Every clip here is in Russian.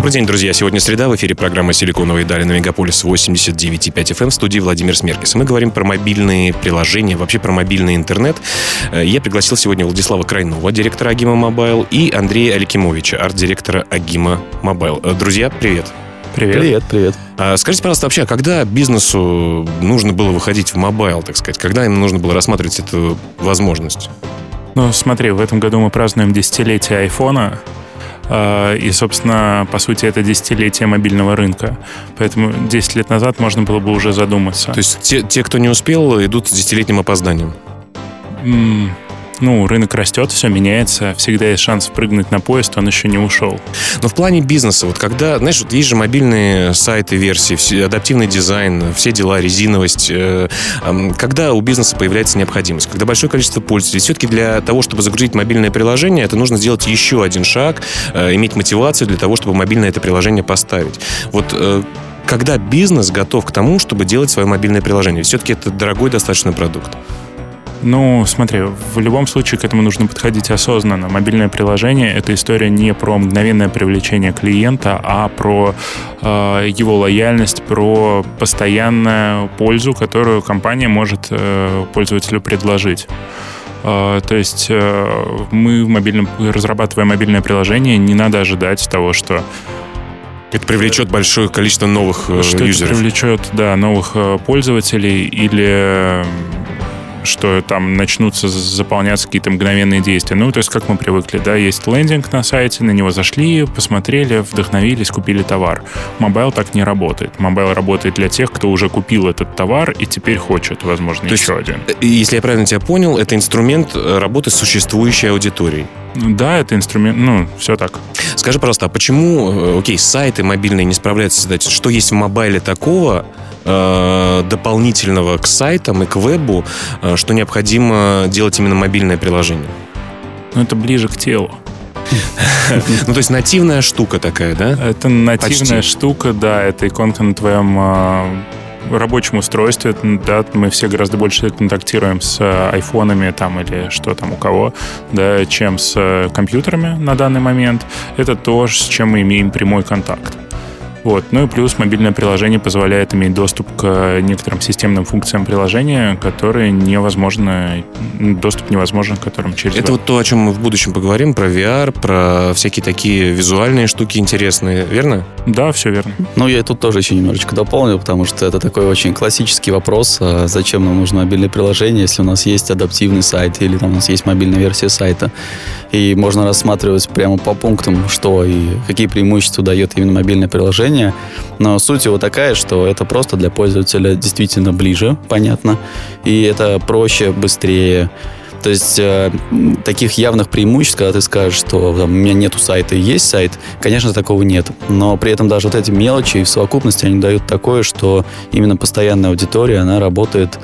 Добрый день, друзья. Сегодня среда. В эфире программа «Силиконовые дали» на Мегаполис 89,5 FM в студии Владимир Смеркис. Мы говорим про мобильные приложения, вообще про мобильный интернет. Э, я пригласил сегодня Владислава Крайнова, директора AGIMA Mobile, и Андрея Аликимовича, арт-директора AGIMA Mobile. Э, друзья, привет. Привет. Привет, привет. А скажите, пожалуйста, вообще, а когда бизнесу нужно было выходить в mobile, так сказать? Когда им нужно было рассматривать эту возможность? Ну, смотри, в этом году мы празднуем десятилетие айфона. А, и, собственно, по сути, это десятилетие мобильного рынка. Поэтому 10 лет назад можно было бы уже задуматься. То есть те, те кто не успел, идут с десятилетним опозданием? Ну, рынок растет, все меняется, всегда есть шанс прыгнуть на поезд, он еще не ушел. Но в плане бизнеса, вот когда, знаешь, вот есть же мобильные сайты, версии, адаптивный дизайн, все дела, резиновость, э, когда у бизнеса появляется необходимость, когда большое количество пользователей, все-таки для того, чтобы загрузить мобильное приложение, это нужно сделать еще один шаг, э, иметь мотивацию для того, чтобы мобильное это приложение поставить. Вот э, когда бизнес готов к тому, чтобы делать свое мобильное приложение? Все-таки это дорогой достаточно продукт. Ну, смотри, в любом случае к этому нужно подходить осознанно. Мобильное приложение — это история не про мгновенное привлечение клиента, а про э, его лояльность, про постоянную пользу, которую компания может э, пользователю предложить. Uh, то есть uh, мы в мобильном, разрабатывая мобильное приложение, не надо ожидать того, что это привлечет большое количество новых что юзеров. Это привлечет, да, новых пользователей или что там начнутся заполняться какие-то мгновенные действия. Ну, то есть, как мы привыкли, да, есть лендинг на сайте, на него зашли, посмотрели, вдохновились, купили товар. Mobile так не работает. Mobile работает для тех, кто уже купил этот товар и теперь хочет, возможно, то еще есть, один. Э, если я правильно тебя понял, это инструмент э, работы с существующей аудиторией. Да, это инструмент, ну, все так. Скажи, пожалуйста, а почему, э, окей, сайты мобильные не справляются с задачей? Что есть в mobile такого, Э, дополнительного к сайтам и к вебу, э, что необходимо делать именно мобильное приложение? Ну, это ближе к телу. Ну, то есть нативная штука такая, да? Это нативная штука, да. Это иконка на твоем э, рабочем устройстве, да, мы все гораздо больше контактируем с айфонами там или что там у кого, да, чем с компьютерами на данный момент. Это то, с чем мы имеем прямой контакт. Вот. Ну и плюс мобильное приложение позволяет иметь доступ к некоторым системным функциям приложения, которые невозможно, доступ невозможен к которым через... Это вот то, о чем мы в будущем поговорим, про VR, про всякие такие визуальные штуки интересные, верно? Да, все верно. Ну, я тут тоже еще немножечко дополню, потому что это такой очень классический вопрос, а зачем нам нужно мобильное приложение, если у нас есть адаптивный сайт или там у нас есть мобильная версия сайта. И можно рассматривать прямо по пунктам, что и какие преимущества дает именно мобильное приложение, приложение, но суть его такая, что это просто для пользователя действительно ближе, понятно, и это проще, быстрее, то есть э, таких явных преимуществ, когда ты скажешь, что там, у меня нету сайта и есть сайт, конечно, такого нет. Но при этом даже вот эти мелочи в совокупности, они дают такое, что именно постоянная аудитория, она работает,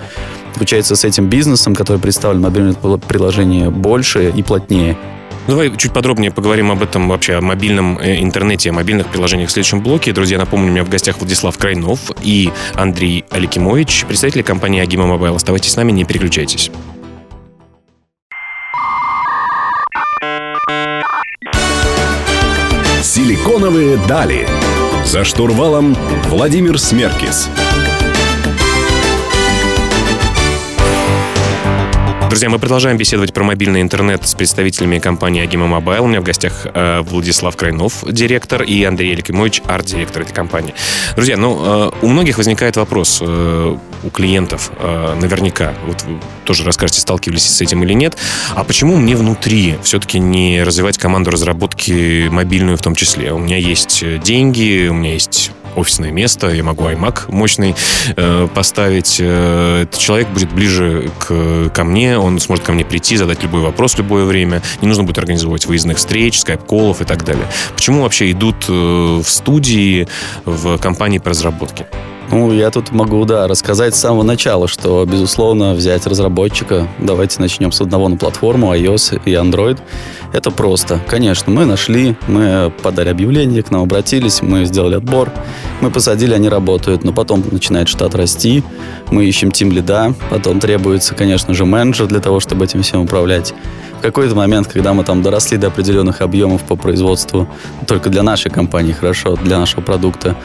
получается, с этим бизнесом, который представлен в мобильном приложении, больше и плотнее. Давай чуть подробнее поговорим об этом вообще, о мобильном э, интернете, о мобильных приложениях в следующем блоке. Друзья, напомню, у меня в гостях Владислав Крайнов и Андрей Аликимович, представители компании AGIMA Mobile. Оставайтесь с нами, не переключайтесь. Силиконовые дали. За штурвалом Владимир Смеркис. Друзья, мы продолжаем беседовать про мобильный интернет с представителями компании AGIMA Mobile. У меня в гостях э, Владислав Крайнов, директор, и Андрей Аликимович, арт-директор этой компании. Друзья, ну, э, у многих возникает вопрос, э, у клиентов э, наверняка, вот вы тоже расскажете, сталкивались с этим или нет, а почему мне внутри все-таки не развивать команду разработки мобильную в том числе? У меня есть деньги, у меня есть офисное место, я могу iMac мощный э, поставить. Э, этот человек будет ближе к, ко мне, он сможет ко мне прийти, задать любой вопрос в любое время. Не нужно будет организовывать выездных встреч, скайп-колов и так далее. Почему вообще идут э, в студии, в компании по разработке? Ну, я тут могу, да, рассказать с самого начала, что, безусловно, взять разработчика, давайте начнем с одного на платформу iOS и Android. Это просто. Конечно, мы нашли, мы подали объявление, к нам обратились, мы сделали отбор, мы посадили, они работают, но потом начинает штат расти, мы ищем тим лида, потом требуется, конечно же, менеджер для того, чтобы этим всем управлять. Какой-то момент, когда мы там доросли до определенных объемов по производству, только для нашей компании, хорошо, для нашего продукта,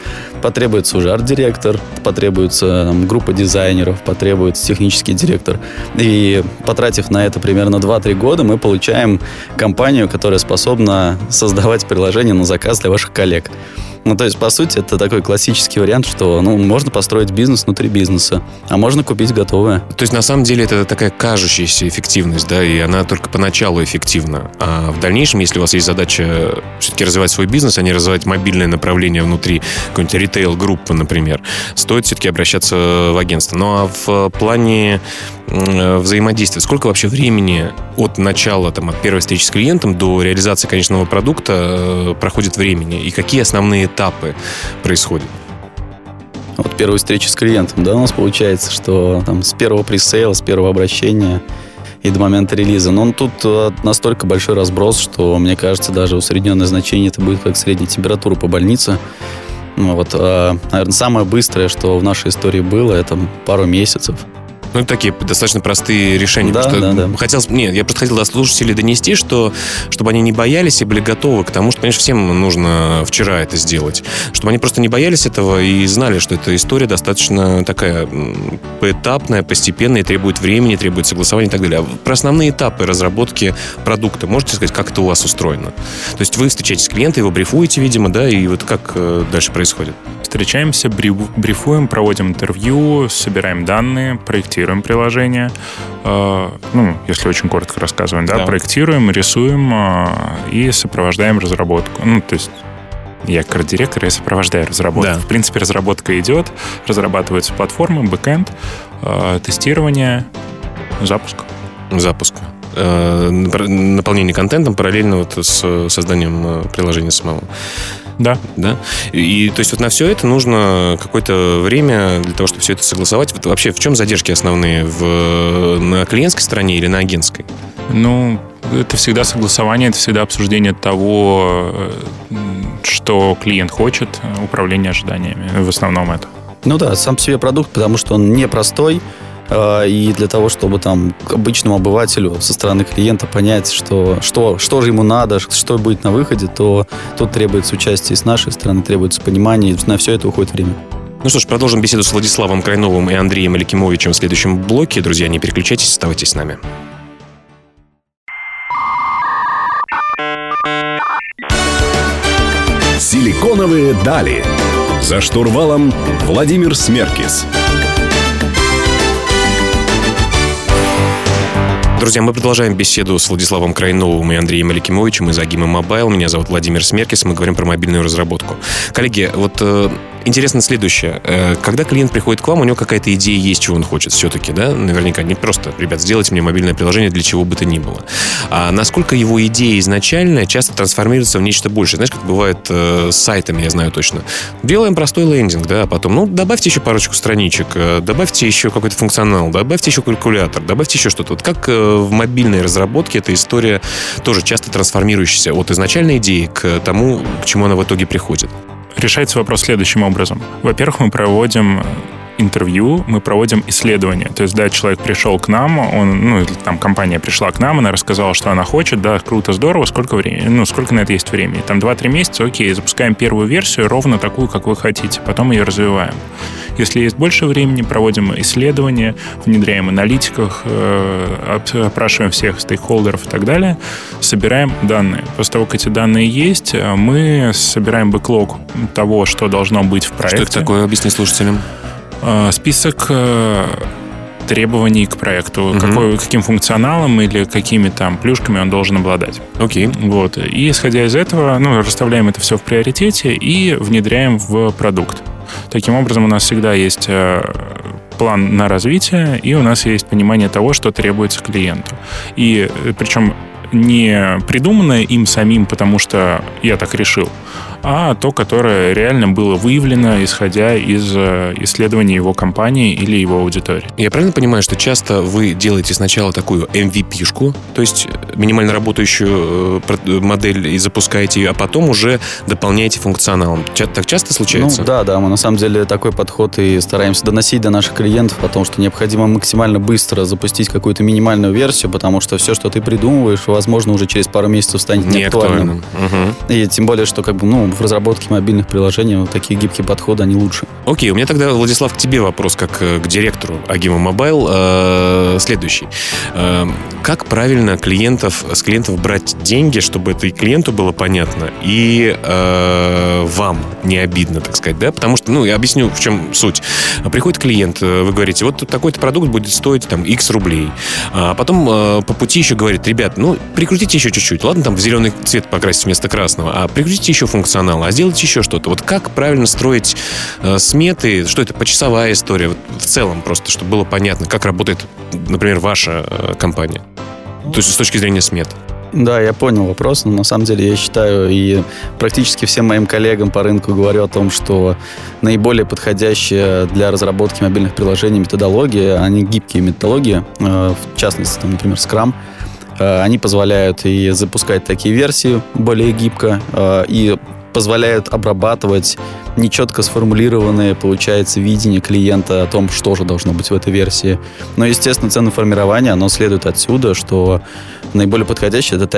потребуется уже арт-директор, потребуется там, группа дизайнеров, потребуется технический директор. И потратив на это примерно 2-3 года, мы получаем компанию, которая способна создавать приложение на заказ для ваших коллег. Ну, то есть, по сути, это такой классический вариант, что, ну, можно построить бизнес внутри бизнеса, а можно купить готовое. То есть, на самом деле, это такая кажущаяся эффективность, да, и она только поначалу эффективна. А в дальнейшем, если у вас есть задача все-таки развивать свой бизнес, а не развивать мобильное направление внутри какой-нибудь ритейл-группы, например, стоит все-таки обращаться в агентство. Ну, а в плане взаимодействия, сколько вообще времени от начала, там, от первой встречи с клиентом до реализации конечного продукта э, проходит времени? И какие основные этапы происходят? Вот первая встреча с клиентом, да, у нас получается, что там с первого пресейла, с первого обращения и до момента релиза. Но тут э, настолько большой разброс, что, мне кажется, даже усредненное значение это будет как средняя температура по больнице. Ну, вот, а, наверное, самое быстрое, что в нашей истории было, это пару месяцев. Ну, это такие достаточно простые решения. Да, да, да. Хотел, нет, я просто хотел до слушателей донести, что чтобы они не боялись и были готовы к тому, что, конечно, всем нужно вчера это сделать. Чтобы они просто не боялись этого и знали, что эта история достаточно такая поэтапная, постепенная, требует времени, требует согласования и так далее. А про основные этапы разработки продукта можете сказать, как это у вас устроено? То есть вы встречаетесь с клиентом, его брифуете, видимо, да, и вот как э, дальше происходит? Встречаемся, брифуем, проводим интервью, собираем данные, проектируем приложение, э, ну, если очень коротко рассказываем, да, да. проектируем, рисуем э, и сопровождаем разработку. Ну, то есть я как директор, я сопровождаю разработку. Да. В принципе, разработка идет, разрабатываются платформы, бэкэнд, э, тестирование, запуск. Запуск. Наполнение контентом параллельно вот с созданием приложения самого. Да. Да? И то есть вот на все это нужно какое-то время для того, чтобы все это согласовать. Вот вообще в чем задержки основные? В, на клиентской стороне или на агентской? Ну, это всегда согласование, это всегда обсуждение того, э, что клиент хочет, управление ожиданиями. В основном это. Ну да, сам по себе продукт, потому что он непростой, а, и для того, чтобы там обычному обывателю со стороны клиента понять, что, что, что же ему надо, что будет на выходе, то тут требуется участие с нашей стороны, требуется понимание, и на все это уходит время. Ну что ж, продолжим беседу с Владиславом Крайновым и Андреем Аликимовичем в следующем блоке. Друзья, не переключайтесь, оставайтесь с нами. Силиконовые дали. За штурвалом Владимир Смеркис. Друзья, мы продолжаем беседу с Владиславом Крайновым и Андреем Аликимовичем из AGIMA Mobile. Меня зовут Владимир Смеркис, мы говорим про мобильную разработку. Коллеги, вот э, интересно следующее. Э, когда клиент приходит к вам, у него какая-то идея есть, чего он хочет все-таки, да? Наверняка не просто, ребят, сделайте мне мобильное приложение для чего бы то ни было. А насколько его идея изначальная часто трансформируется в нечто большее. Знаешь, как бывает э, с сайтами, я знаю точно. Делаем простой лендинг, да, а потом, ну, добавьте еще парочку страничек, э, добавьте еще какой-то функционал, добавьте еще калькулятор, добавьте еще что-то. Вот как э, в мобильной разработке эта история тоже часто трансформирующаяся от изначальной идеи к тому, к чему она в итоге приходит решается вопрос следующим образом. Во-первых, мы проводим интервью, мы проводим исследование. То есть, да, человек пришел к нам, он, ну, там компания пришла к нам, она рассказала, что она хочет, да, круто, здорово, сколько времени, ну, сколько на это есть времени. Там 2-3 месяца, окей, запускаем первую версию, ровно такую, как вы хотите, потом ее развиваем. Если есть больше времени, проводим исследования, внедряем аналитиков, э, опрашиваем всех стейкхолдеров и так далее, собираем данные. После того, как эти данные есть, э, мы собираем бэклог того, что должно быть в проекте. Что это такое, объясни слушателям. Э, список требований к проекту, угу. какой, каким функционалом или какими там плюшками он должен обладать. Окей. Вот. И исходя из этого, ну, расставляем это все в приоритете и внедряем в продукт. Таким образом, у нас всегда есть э, план на развитие, и у нас есть понимание того, что требуется клиенту. И э, причем не придуманное им самим, потому что я так решил, а то, которое реально было выявлено, исходя из э, исследований его компании или его аудитории. Я правильно понимаю, что часто вы делаете сначала такую MVP-шку, то есть минимально работающую э, модель и запускаете ее, а потом уже дополняете функционалом. Так часто случается? Ну, да, да, мы на самом деле такой подход и стараемся доносить до наших клиентов о том, что необходимо максимально быстро запустить какую-то минимальную версию, потому что все, что ты придумываешь, возможно, уже через пару месяцев станет неактуальным. Угу. И тем более, что как бы, ну, в разработке мобильных приложений вот такие гибкие подходы, они лучше. Окей, у меня тогда, Владислав, к тебе вопрос, как э, к директору AGIMA Mobile. Э, следующий. Э, как правильно клиентов, с клиентов брать деньги, чтобы это и клиенту было понятно, и вам не обидно, так сказать, да? Потому что, ну, я объясню, в чем суть. Приходит клиент, вы говорите, вот такой-то продукт будет стоить там X рублей. А потом э, по пути еще говорит, ребят, ну, прикрутите еще чуть-чуть. Ладно, там в зеленый цвет покрасить вместо красного, а прикрутите еще функционал, а сделайте еще что-то. Вот как правильно строить э, сметы, что это почасовая история, вот в целом просто, чтобы было понятно, как работает, например, ваша э, компания. То есть с точки зрения смет. Да, я понял вопрос, но на самом деле я считаю и практически всем моим коллегам по рынку говорю о том, что наиболее подходящая для разработки мобильных приложений методология, они гибкие методологии, э, в частности, там, например, Scrum, э, они позволяют и запускать такие версии более гибко, э, и позволяют обрабатывать нечетко сформулированное, получается, видение клиента о том, что же должно быть в этой версии. Но, естественно, ценоформирование, оно следует отсюда, что наиболее подходящий это.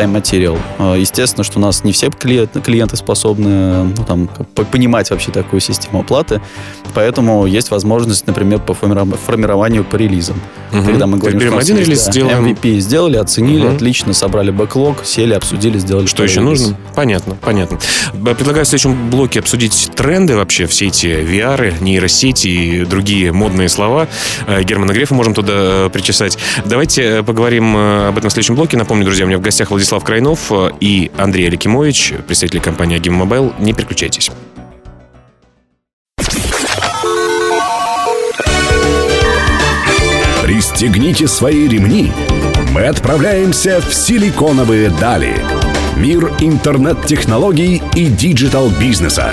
А, естественно, что у нас не все клиенты способны ну, там, понимать вообще такую систему оплаты, поэтому есть возможность, например, по формированию по релизам. Угу. Когда мы говорим, что один релиз сделаем. MVP сделали, оценили, угу. отлично, собрали бэклог, сели, обсудили, сделали. Что еще релиз. нужно? Понятно, понятно. Предлагаю в следующем блоке обсудить тренды вообще, все эти VR, нейросети и другие модные слова. Э, Германа Грефа можем туда э, причесать. Давайте э, поговорим об этом в следующем блоке. Напомню, друзья, у меня в гостях Владислав Крайнов и Андрей Аликимович, представители компании AGIMA Mobile. Не переключайтесь. Пристегните свои ремни. Мы отправляемся в силиконовые дали. Мир интернет-технологий и digital-бизнеса.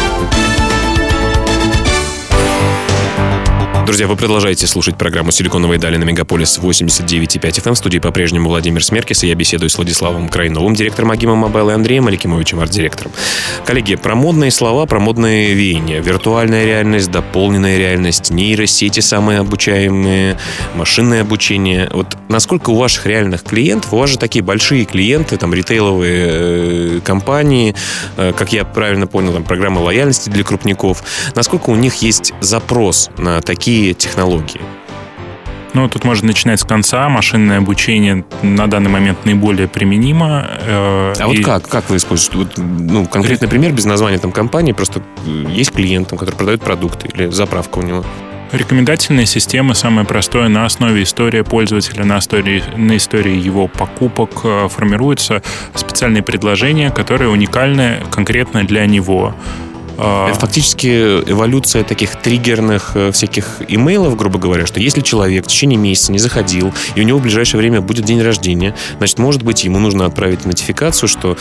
Друзья, вы продолжаете слушать программу «Силиконовые дали» на Мегаполис 89,5 FM. Эм. В студии по-прежнему Владимир Смеркис, и я беседую с Владиславом Крайновым, директором AGIMA Mobile, и Андреем Аликимовичем, арт-директором. Коллеги, про модные слова, про модные веяния. Виртуальная реальность, дополненная реальность, нейросети самообучаемые, машинное обучение. Вот насколько у ваших реальных клиентов, у вас же такие большие клиенты, там, ритейловые э, компании, э, как я правильно понял, там, программа лояльности для крупников, насколько у них есть запрос на такие какие технологии? Ну, тут можно начинать с конца. Машинное обучение на данный момент наиболее применимо. Э, а и... вот как? Как вы используете? Вот, ну, конкретный пример без названия там компании. Просто есть клиент, там, который продает продукты или заправка у него. Рекомендательная система, самое простое, на основе истории пользователя, на истории, на истории его покупок э, формируются специальные предложения, которые уникальны конкретно для него. А. Фактически эволюция таких триггерных э, всяких имейлов, грубо говоря, что если человек в течение месяца не заходил, и у него в ближайшее время будет день рождения, значит, может быть, ему нужно отправить нотификацию, что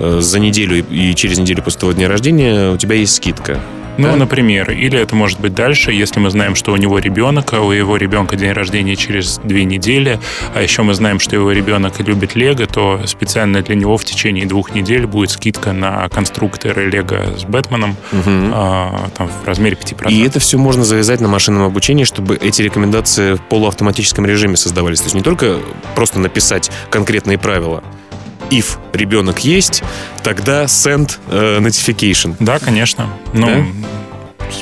э, за неделю и через неделю после того дня рождения у тебя есть скидка. Ну, да? например. Или это может быть дальше, если мы знаем, что у него ребенок, а у его ребенка день рождения через две недели, а еще мы знаем, что его ребенок любит Лего, то специально для него в течение двух недель будет скидка на конструкторы Лего с Бэтменом угу. а, там, в размере 5%. И это все можно завязать на машинном обучении, чтобы эти рекомендации в полуавтоматическом режиме создавались. То есть не только просто написать конкретные правила, if ребенок есть, тогда send uh, notification. Да, конечно. Ну, да?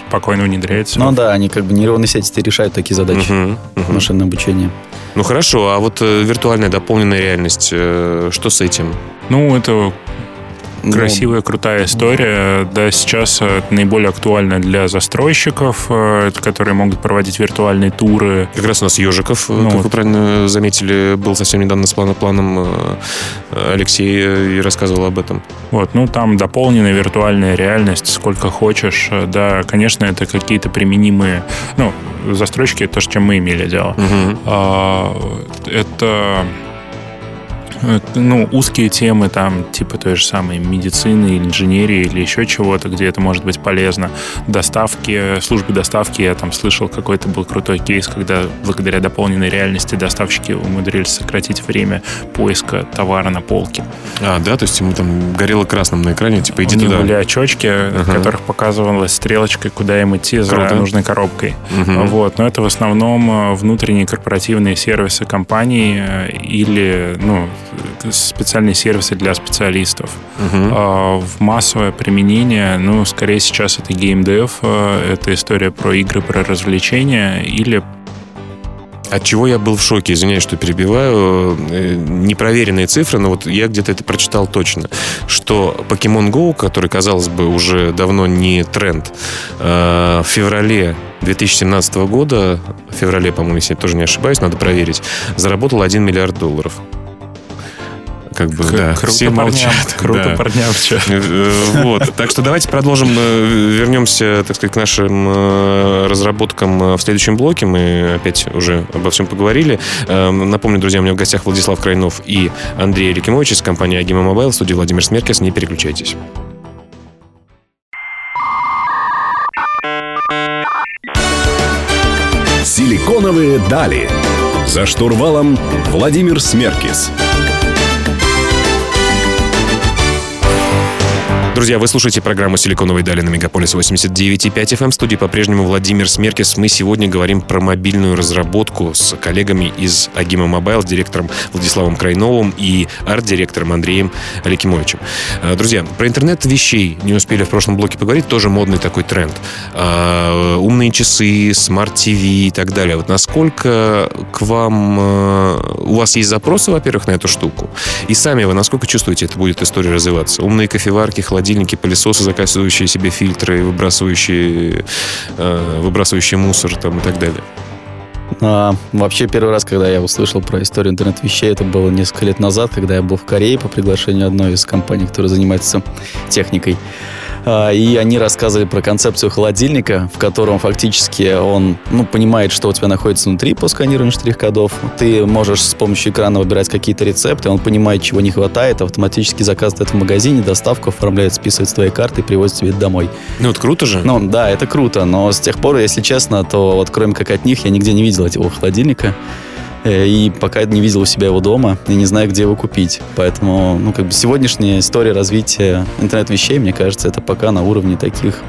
спокойно внедряется. Ну да, они как бы нейронные сети решают такие задачи. Uh-huh, uh-huh. Машинное обучение. Ну хорошо, а вот э, виртуальная дополненная реальность, э, что с этим? Ну, это Красивая, крутая история. Да, сейчас э, наиболее актуальна для застройщиков, э, которые могут проводить виртуальные туры. Как раз у нас Ежиков, ну, как вы правильно заметили, был совсем недавно с планом Алексей и рассказывал об этом. Вот, ну там дополненная виртуальная реальность, сколько хочешь. Да, конечно, это какие-то применимые, ну, застройщики, то, с чем мы имели дело. Угу. А, это Э, ну, узкие темы, там, типа той же самой медицины или инженерии или еще чего-то, где это может быть полезно. Доставки, службы доставки, я там слышал, какой-то был крутой кейс, когда благодаря дополненной реальности доставщики умудрились сократить время поиска товара на полке. А, да, то есть ему там горело красным на экране, типа иди У туда. были очочки, uh-huh. в которых показывалась стрелочкой, куда им идти за Круто. нужной коробкой. Uh-huh. Вот, но это в основном э, внутренние корпоративные сервисы компаний э, или, ну, специальные сервисы для специалистов. Uh-huh. В массовое применение, ну, скорее сейчас это геймдев, а, это история про игры, про развлечения или от чего я был в шоке, извиняюсь, что перебиваю, э, непроверенные цифры, но вот я где-то это прочитал точно, что Pokemon Go, который, казалось бы, уже давно не тренд, э, в феврале 2017 года, в феврале, по-моему, если я тоже не ошибаюсь, надо проверить, заработал 1 миллиард долларов как бы, да, круто все молчат. Круто да. парням все. Э, э, вот, так что давайте продолжим, э, вернемся, так сказать, к нашим разработкам в следующем блоке. Мы опять уже обо всем поговорили. Напомню, друзья, у меня в гостях Владислав Крайнов и Андрей Аликимович из компании AGIMA Mobile, студии Владимир Смеркис. Не переключайтесь. Силиконовые дали. За штурвалом Владимир Смеркис. Друзья, вы слушаете программу «Силиконовые дали» на Мегаполис 89.5 FM. Студии по-прежнему Владимир Смеркис. Мы сегодня говорим про мобильную разработку с коллегами из AGIMA Mobile, директором Владиславом Крайновым и арт-директором Андреем Аликимовичем. Э, друзья, про интернет вещей не успели в прошлом блоке поговорить. Тоже модный такой тренд. Э, умные часы, smart TV и так далее. Вот насколько к вам... Э, у вас есть запросы, во-первых, на эту штуку? И сами вы насколько чувствуете, это будет история развиваться? Умные кофеварки, холодильники, холодильники, пылесосы, заказывающие себе фильтры, выбрасывающие, э, выбрасывающие мусор там, и так далее? А, вообще, первый раз, когда я услышал про историю интернет-вещей, это было несколько лет назад, когда я был в Корее по приглашению одной из компаний, которая занимается техникой. А, и они рассказывали про концепцию холодильника, в котором фактически он ну, понимает, что у тебя находится внутри по сканированию штрих-кодов. Ты можешь с помощью экрана выбирать какие-то рецепты, он понимает, чего не хватает, автоматически заказывает в магазине, доставку оформляет, списывает с твоей карты и привозит тебе домой. Ну, это круто же. Ну, да, это круто, но с тех пор, если честно, то вот кроме как от них я нигде не видел этого холодильника. Э, и пока не видел у себя его дома и не знаю, где его купить. Поэтому, ну, как бы сегодняшняя история развития интернет-вещей, мне кажется, это пока на уровне таких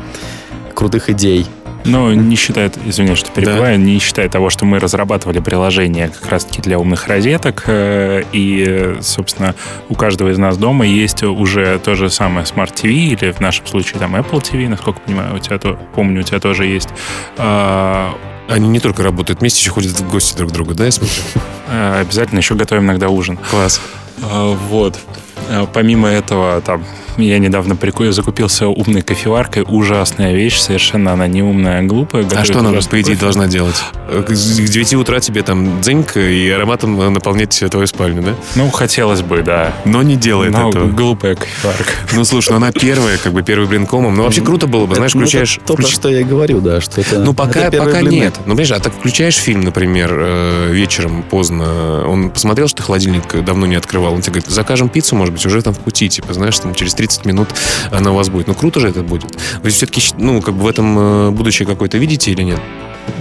крутых идей. Ну, не считая, извиняюсь, что перебиваю, да. не считая того, что мы разрабатывали приложение как раз-таки для умных розеток, э, и, собственно, у каждого из нас дома есть уже то же самое Smart TV, или в нашем случае там Apple TV, насколько понимаю, у тебя то, помню, у тебя тоже есть. Они не только работают вместе, еще ходят в гости друг к другу, да, я смотрю? Э, обязательно еще готовим иногда ужин. Класс. А, вот. Э, помимо этого, там, я недавно прикую, закупился умной кофеваркой. Ужасная вещь, совершенно она не умная, а глупая. А что она, по идее, кофе. должна делать? К 9 утра тебе там дзыньк и ароматом наполнять твою спальню, да? Ну, хотелось бы, да. Но не делает Но этого. глупая кофеварка. Ну, слушай, ну она первая, как бы первый блин комом. Ну, вообще круто было бы, знаешь, ну, включаешь... То, про что я говорю, да, что это... Ну, пока, пока нет. Ну, понимаешь, а так включаешь фильм, например, э, вечером поздно, он посмотрел, что холодильник давно не открывал, он тебе говорит, закажем пиццу, может быть, уже там в пути, типа, знаешь, там через 30 минут она у вас будет. Ну, круто же это будет. Вы все-таки, ну, как бы в этом э, будущее какое-то видите или нет?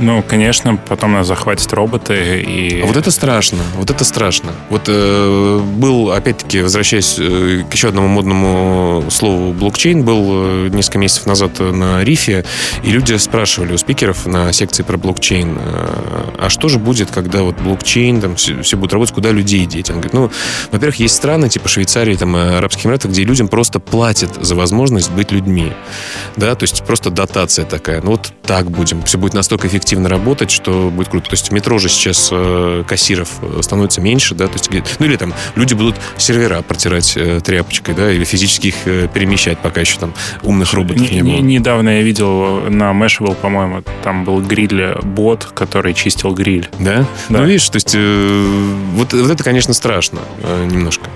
Ну, конечно, потом нас захватят роботы и... А вот это страшно, вот это страшно. Вот э, был, опять-таки, возвращаясь э, к еще одному модному слову блокчейн, был э, несколько месяцев назад на Рифе, и люди спрашивали у спикеров на секции про блокчейн, э, а что же будет, когда вот блокчейн, там все, все будет работать, куда людей деть? Он говорит, ну, во-первых, есть страны, типа Швейцарии, там, Арабских Эмиратов, где людям просто платят за возможность быть людьми, да, то есть просто дотация такая. Ну, вот так будем, все будет настолько эффективно эффективно работать, что будет круто. То есть в метро же сейчас э, кассиров э, становится меньше, да, то есть, ну или там люди будут сервера протирать э, тряпочкой, да, или физически их э, перемещать, пока еще там умных роботов не, Не- не- было. недавно я видел на Mashable, по-моему, там был гриль-бот, который чистил гриль. Да? Да. Ну, видишь, то есть э, вот, вот это, конечно, страшно э, немножко.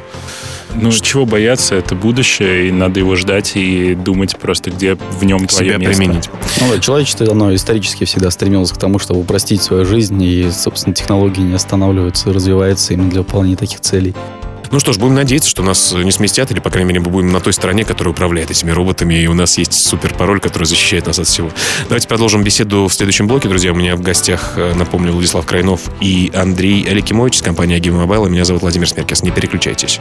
Ну, чего бояться, это будущее, и надо его ждать и думать просто, где в нем твое Себя место. применить. Ну да, человечество, оно исторически всегда стремилось к тому, чтобы упростить свою жизнь, и, собственно, технологии не останавливаются, развиваются именно для выполнения таких целей. Ну что ж, будем надеяться, что нас не сместят, или, по крайней мере, мы будем на той стороне, которая управляет этими роботами, и у нас есть супер пароль, который защищает нас от всего. Давайте продолжим беседу в следующем блоке, друзья. У меня в гостях, э, напомню, Владислав Крайнов и Андрей Аликимович с компании Agim Mobile. Меня зовут Владимир Смеркес. Не переключайтесь.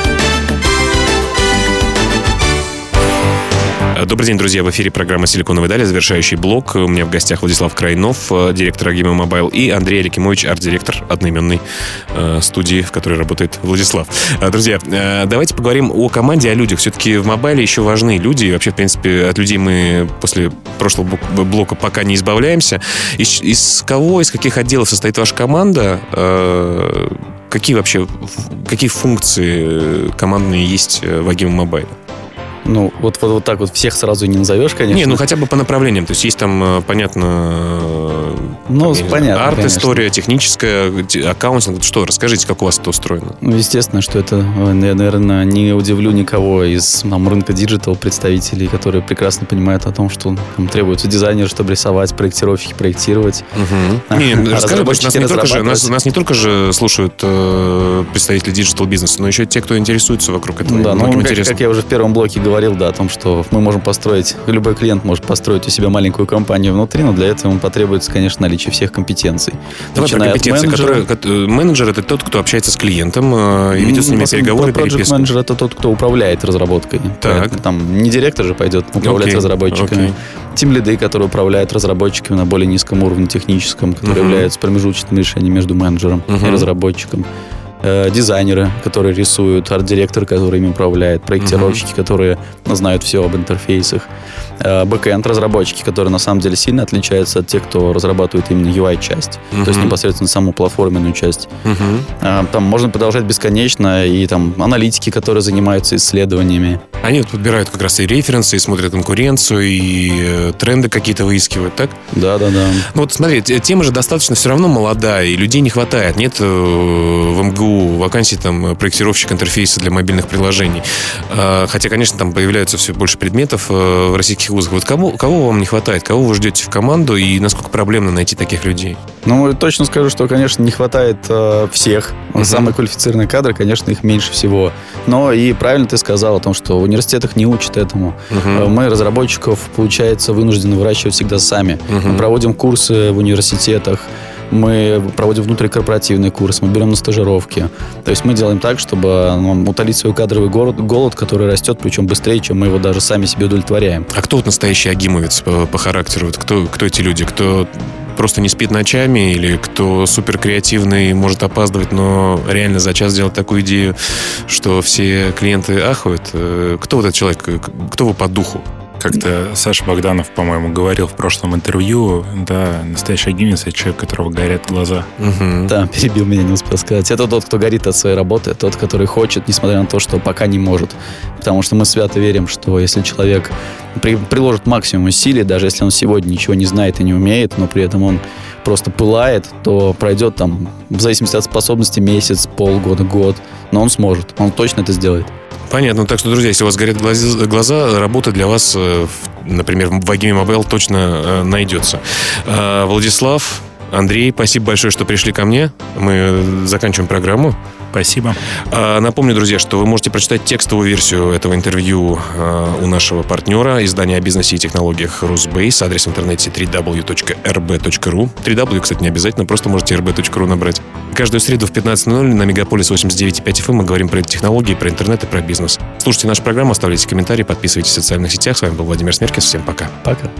Добрый день, друзья. В эфире программа «Силиконовые дали», завершающий блок. У меня в гостях Владислав Крайнов, э, директор AGIMA Mobile, и Андрей Аликимович, арт-директор одноименной э, студии, в которой работает Владислав. Э, Друзья, э, давайте поговорим о команде, о людях. Все-таки в mobile е еще важны люди. Вообще, в принципе, от людей мы после прошлого блока пока не избавляемся. Из, из кого, из каких отделов состоит ваша команда? Э, Какие вообще, какие функции э, командные есть э, в AGIMA Mobile е? Ну, вот, вот, вот так вот всех сразу не назовешь, конечно. Не, ну хотя бы по направлениям. То есть есть там, э, понятно, э, Ну, там, понятно, арт-история, техническая, те- аккаунтинг. Что, расскажите, как у вас это устроено? Ну, естественно, что это, э, я, наверное, не удивлю никого из там, рынка digital представителей, которые прекрасно понимают о том, что там требуется дизайнер, чтобы рисовать, проектировщики проектировать. Не, А расскажи, что нас не, только же, нас, нас не только же слушают э, представители digital-бизнеса, но еще те, кто интересуется вокруг этого. Да, ну, как, как я уже в первом блоке говорил, да, о том, что мы можем построить, любой клиент может построить у себя маленькую компанию внутри, но для этого ему потребуется, конечно, наличие всех компетенций. Давай про Начиная от компетенции, менеджера. которые... кот- э, Менеджер — это тот, кто общается с клиентом э, и ведет с ними переговоры, Project переписки. менеджер это тот, кто управляет разработкой. Так. Там не директор же пойдет управлять Окей, разработчиками. окей. Тим лиды, которые управляют разработчиками на более низком уровне техническом, которые Мгм. являются промежуточным решением между менеджером и Мгм. разработчиком. Э, Дизайнеры, которые рисуют, арт-директор, который ими управляет, проектировщики, которые знают все об интерфейсах, бэкэнд разработчики, которые на самом деле сильно отличаются от тех, кто разрабатывает именно UI-часть, то есть непосредственно саму платформенную часть. А, Там можно продолжать бесконечно, и там аналитики, которые занимаются исследованиями. Они вот подбирают как раз и референсы, и смотрят конкуренцию, и э, тренды какие-то выискивают, так? Да-да-да. Ну вот смотри, те- тема же достаточно все равно молодая, и людей не хватает. Нет э, в МГУ вакансий там э, проектировщик интерфейса для мобильных приложений. Хотя, конечно, там появляются все больше предметов э, в российских вузах. Вот кого, кого вам не хватает? Кого вы ждете в команду и насколько проблемно найти таких людей? Ну, точно скажу, что, конечно, не хватает э, всех. Мгм. Самые квалифицированные кадры, конечно, их меньше всего. Но и правильно ты сказал о том, что в университетах не учат этому. Э, Мы разработчиков, получается, вынуждены выращивать всегда сами. Мгм. Мы проводим курсы в университетах, мы проводим внутрикорпоративный курс, мы берем на стажировки. То есть мы делаем так, чтобы ну, утолить свой кадровый голод, голод, который растет, причем быстрее, чем мы его даже сами себе удовлетворяем. А кто вот настоящий агимовец по, по характеру? Вот кто, кто эти люди? Кто просто не спит ночами или кто супер креативный, может опаздывать, но реально за час сделать такую идею, что все клиенты ахают? Э, Кто вот этот человек? Э, Кто вы по духу? Как-то Саша Богданов, по-моему, говорил в прошлом интервью, да, настоящий агимец — это человек, у которого горят глаза. Мгм. Да, перебил меня, не успел сказать. Это тот, кто горит от своей работы, тот, который хочет, несмотря на то, что пока не может. Потому что мы свято верим, что если человек при- приложит максимум усилий, даже если он сегодня ничего не знает и не умеет, но при этом он просто пылает, то пройдет там, в зависимости от способности, месяц, полгода, год, но он сможет, он точно это сделает. Понятно. Так что, друзья, если у вас горят глаз- глаза, работа для вас, э, например, в Агиме Mobile точно э, найдется. Э, Владислав, Андрей, спасибо большое, что пришли ко мне. Мы заканчиваем программу. Спасибо. А, Напомню, друзья, что вы можете прочитать текстовую версию этого интервью а, у нашего партнера, издания о бизнесе и технологиях Rusbase, адрес в интернете www.rb.ru. 3w, кстати, не обязательно, просто можете rb.ru набрать. Каждую среду в 15.00 на Мегаполис 89.5 FM мы говорим про технологии, про интернет и про бизнес. Слушайте нашу программу, оставляйте комментарии, подписывайтесь в социальных сетях. С вами был Владимир Смеркис. Всем пока. Пока.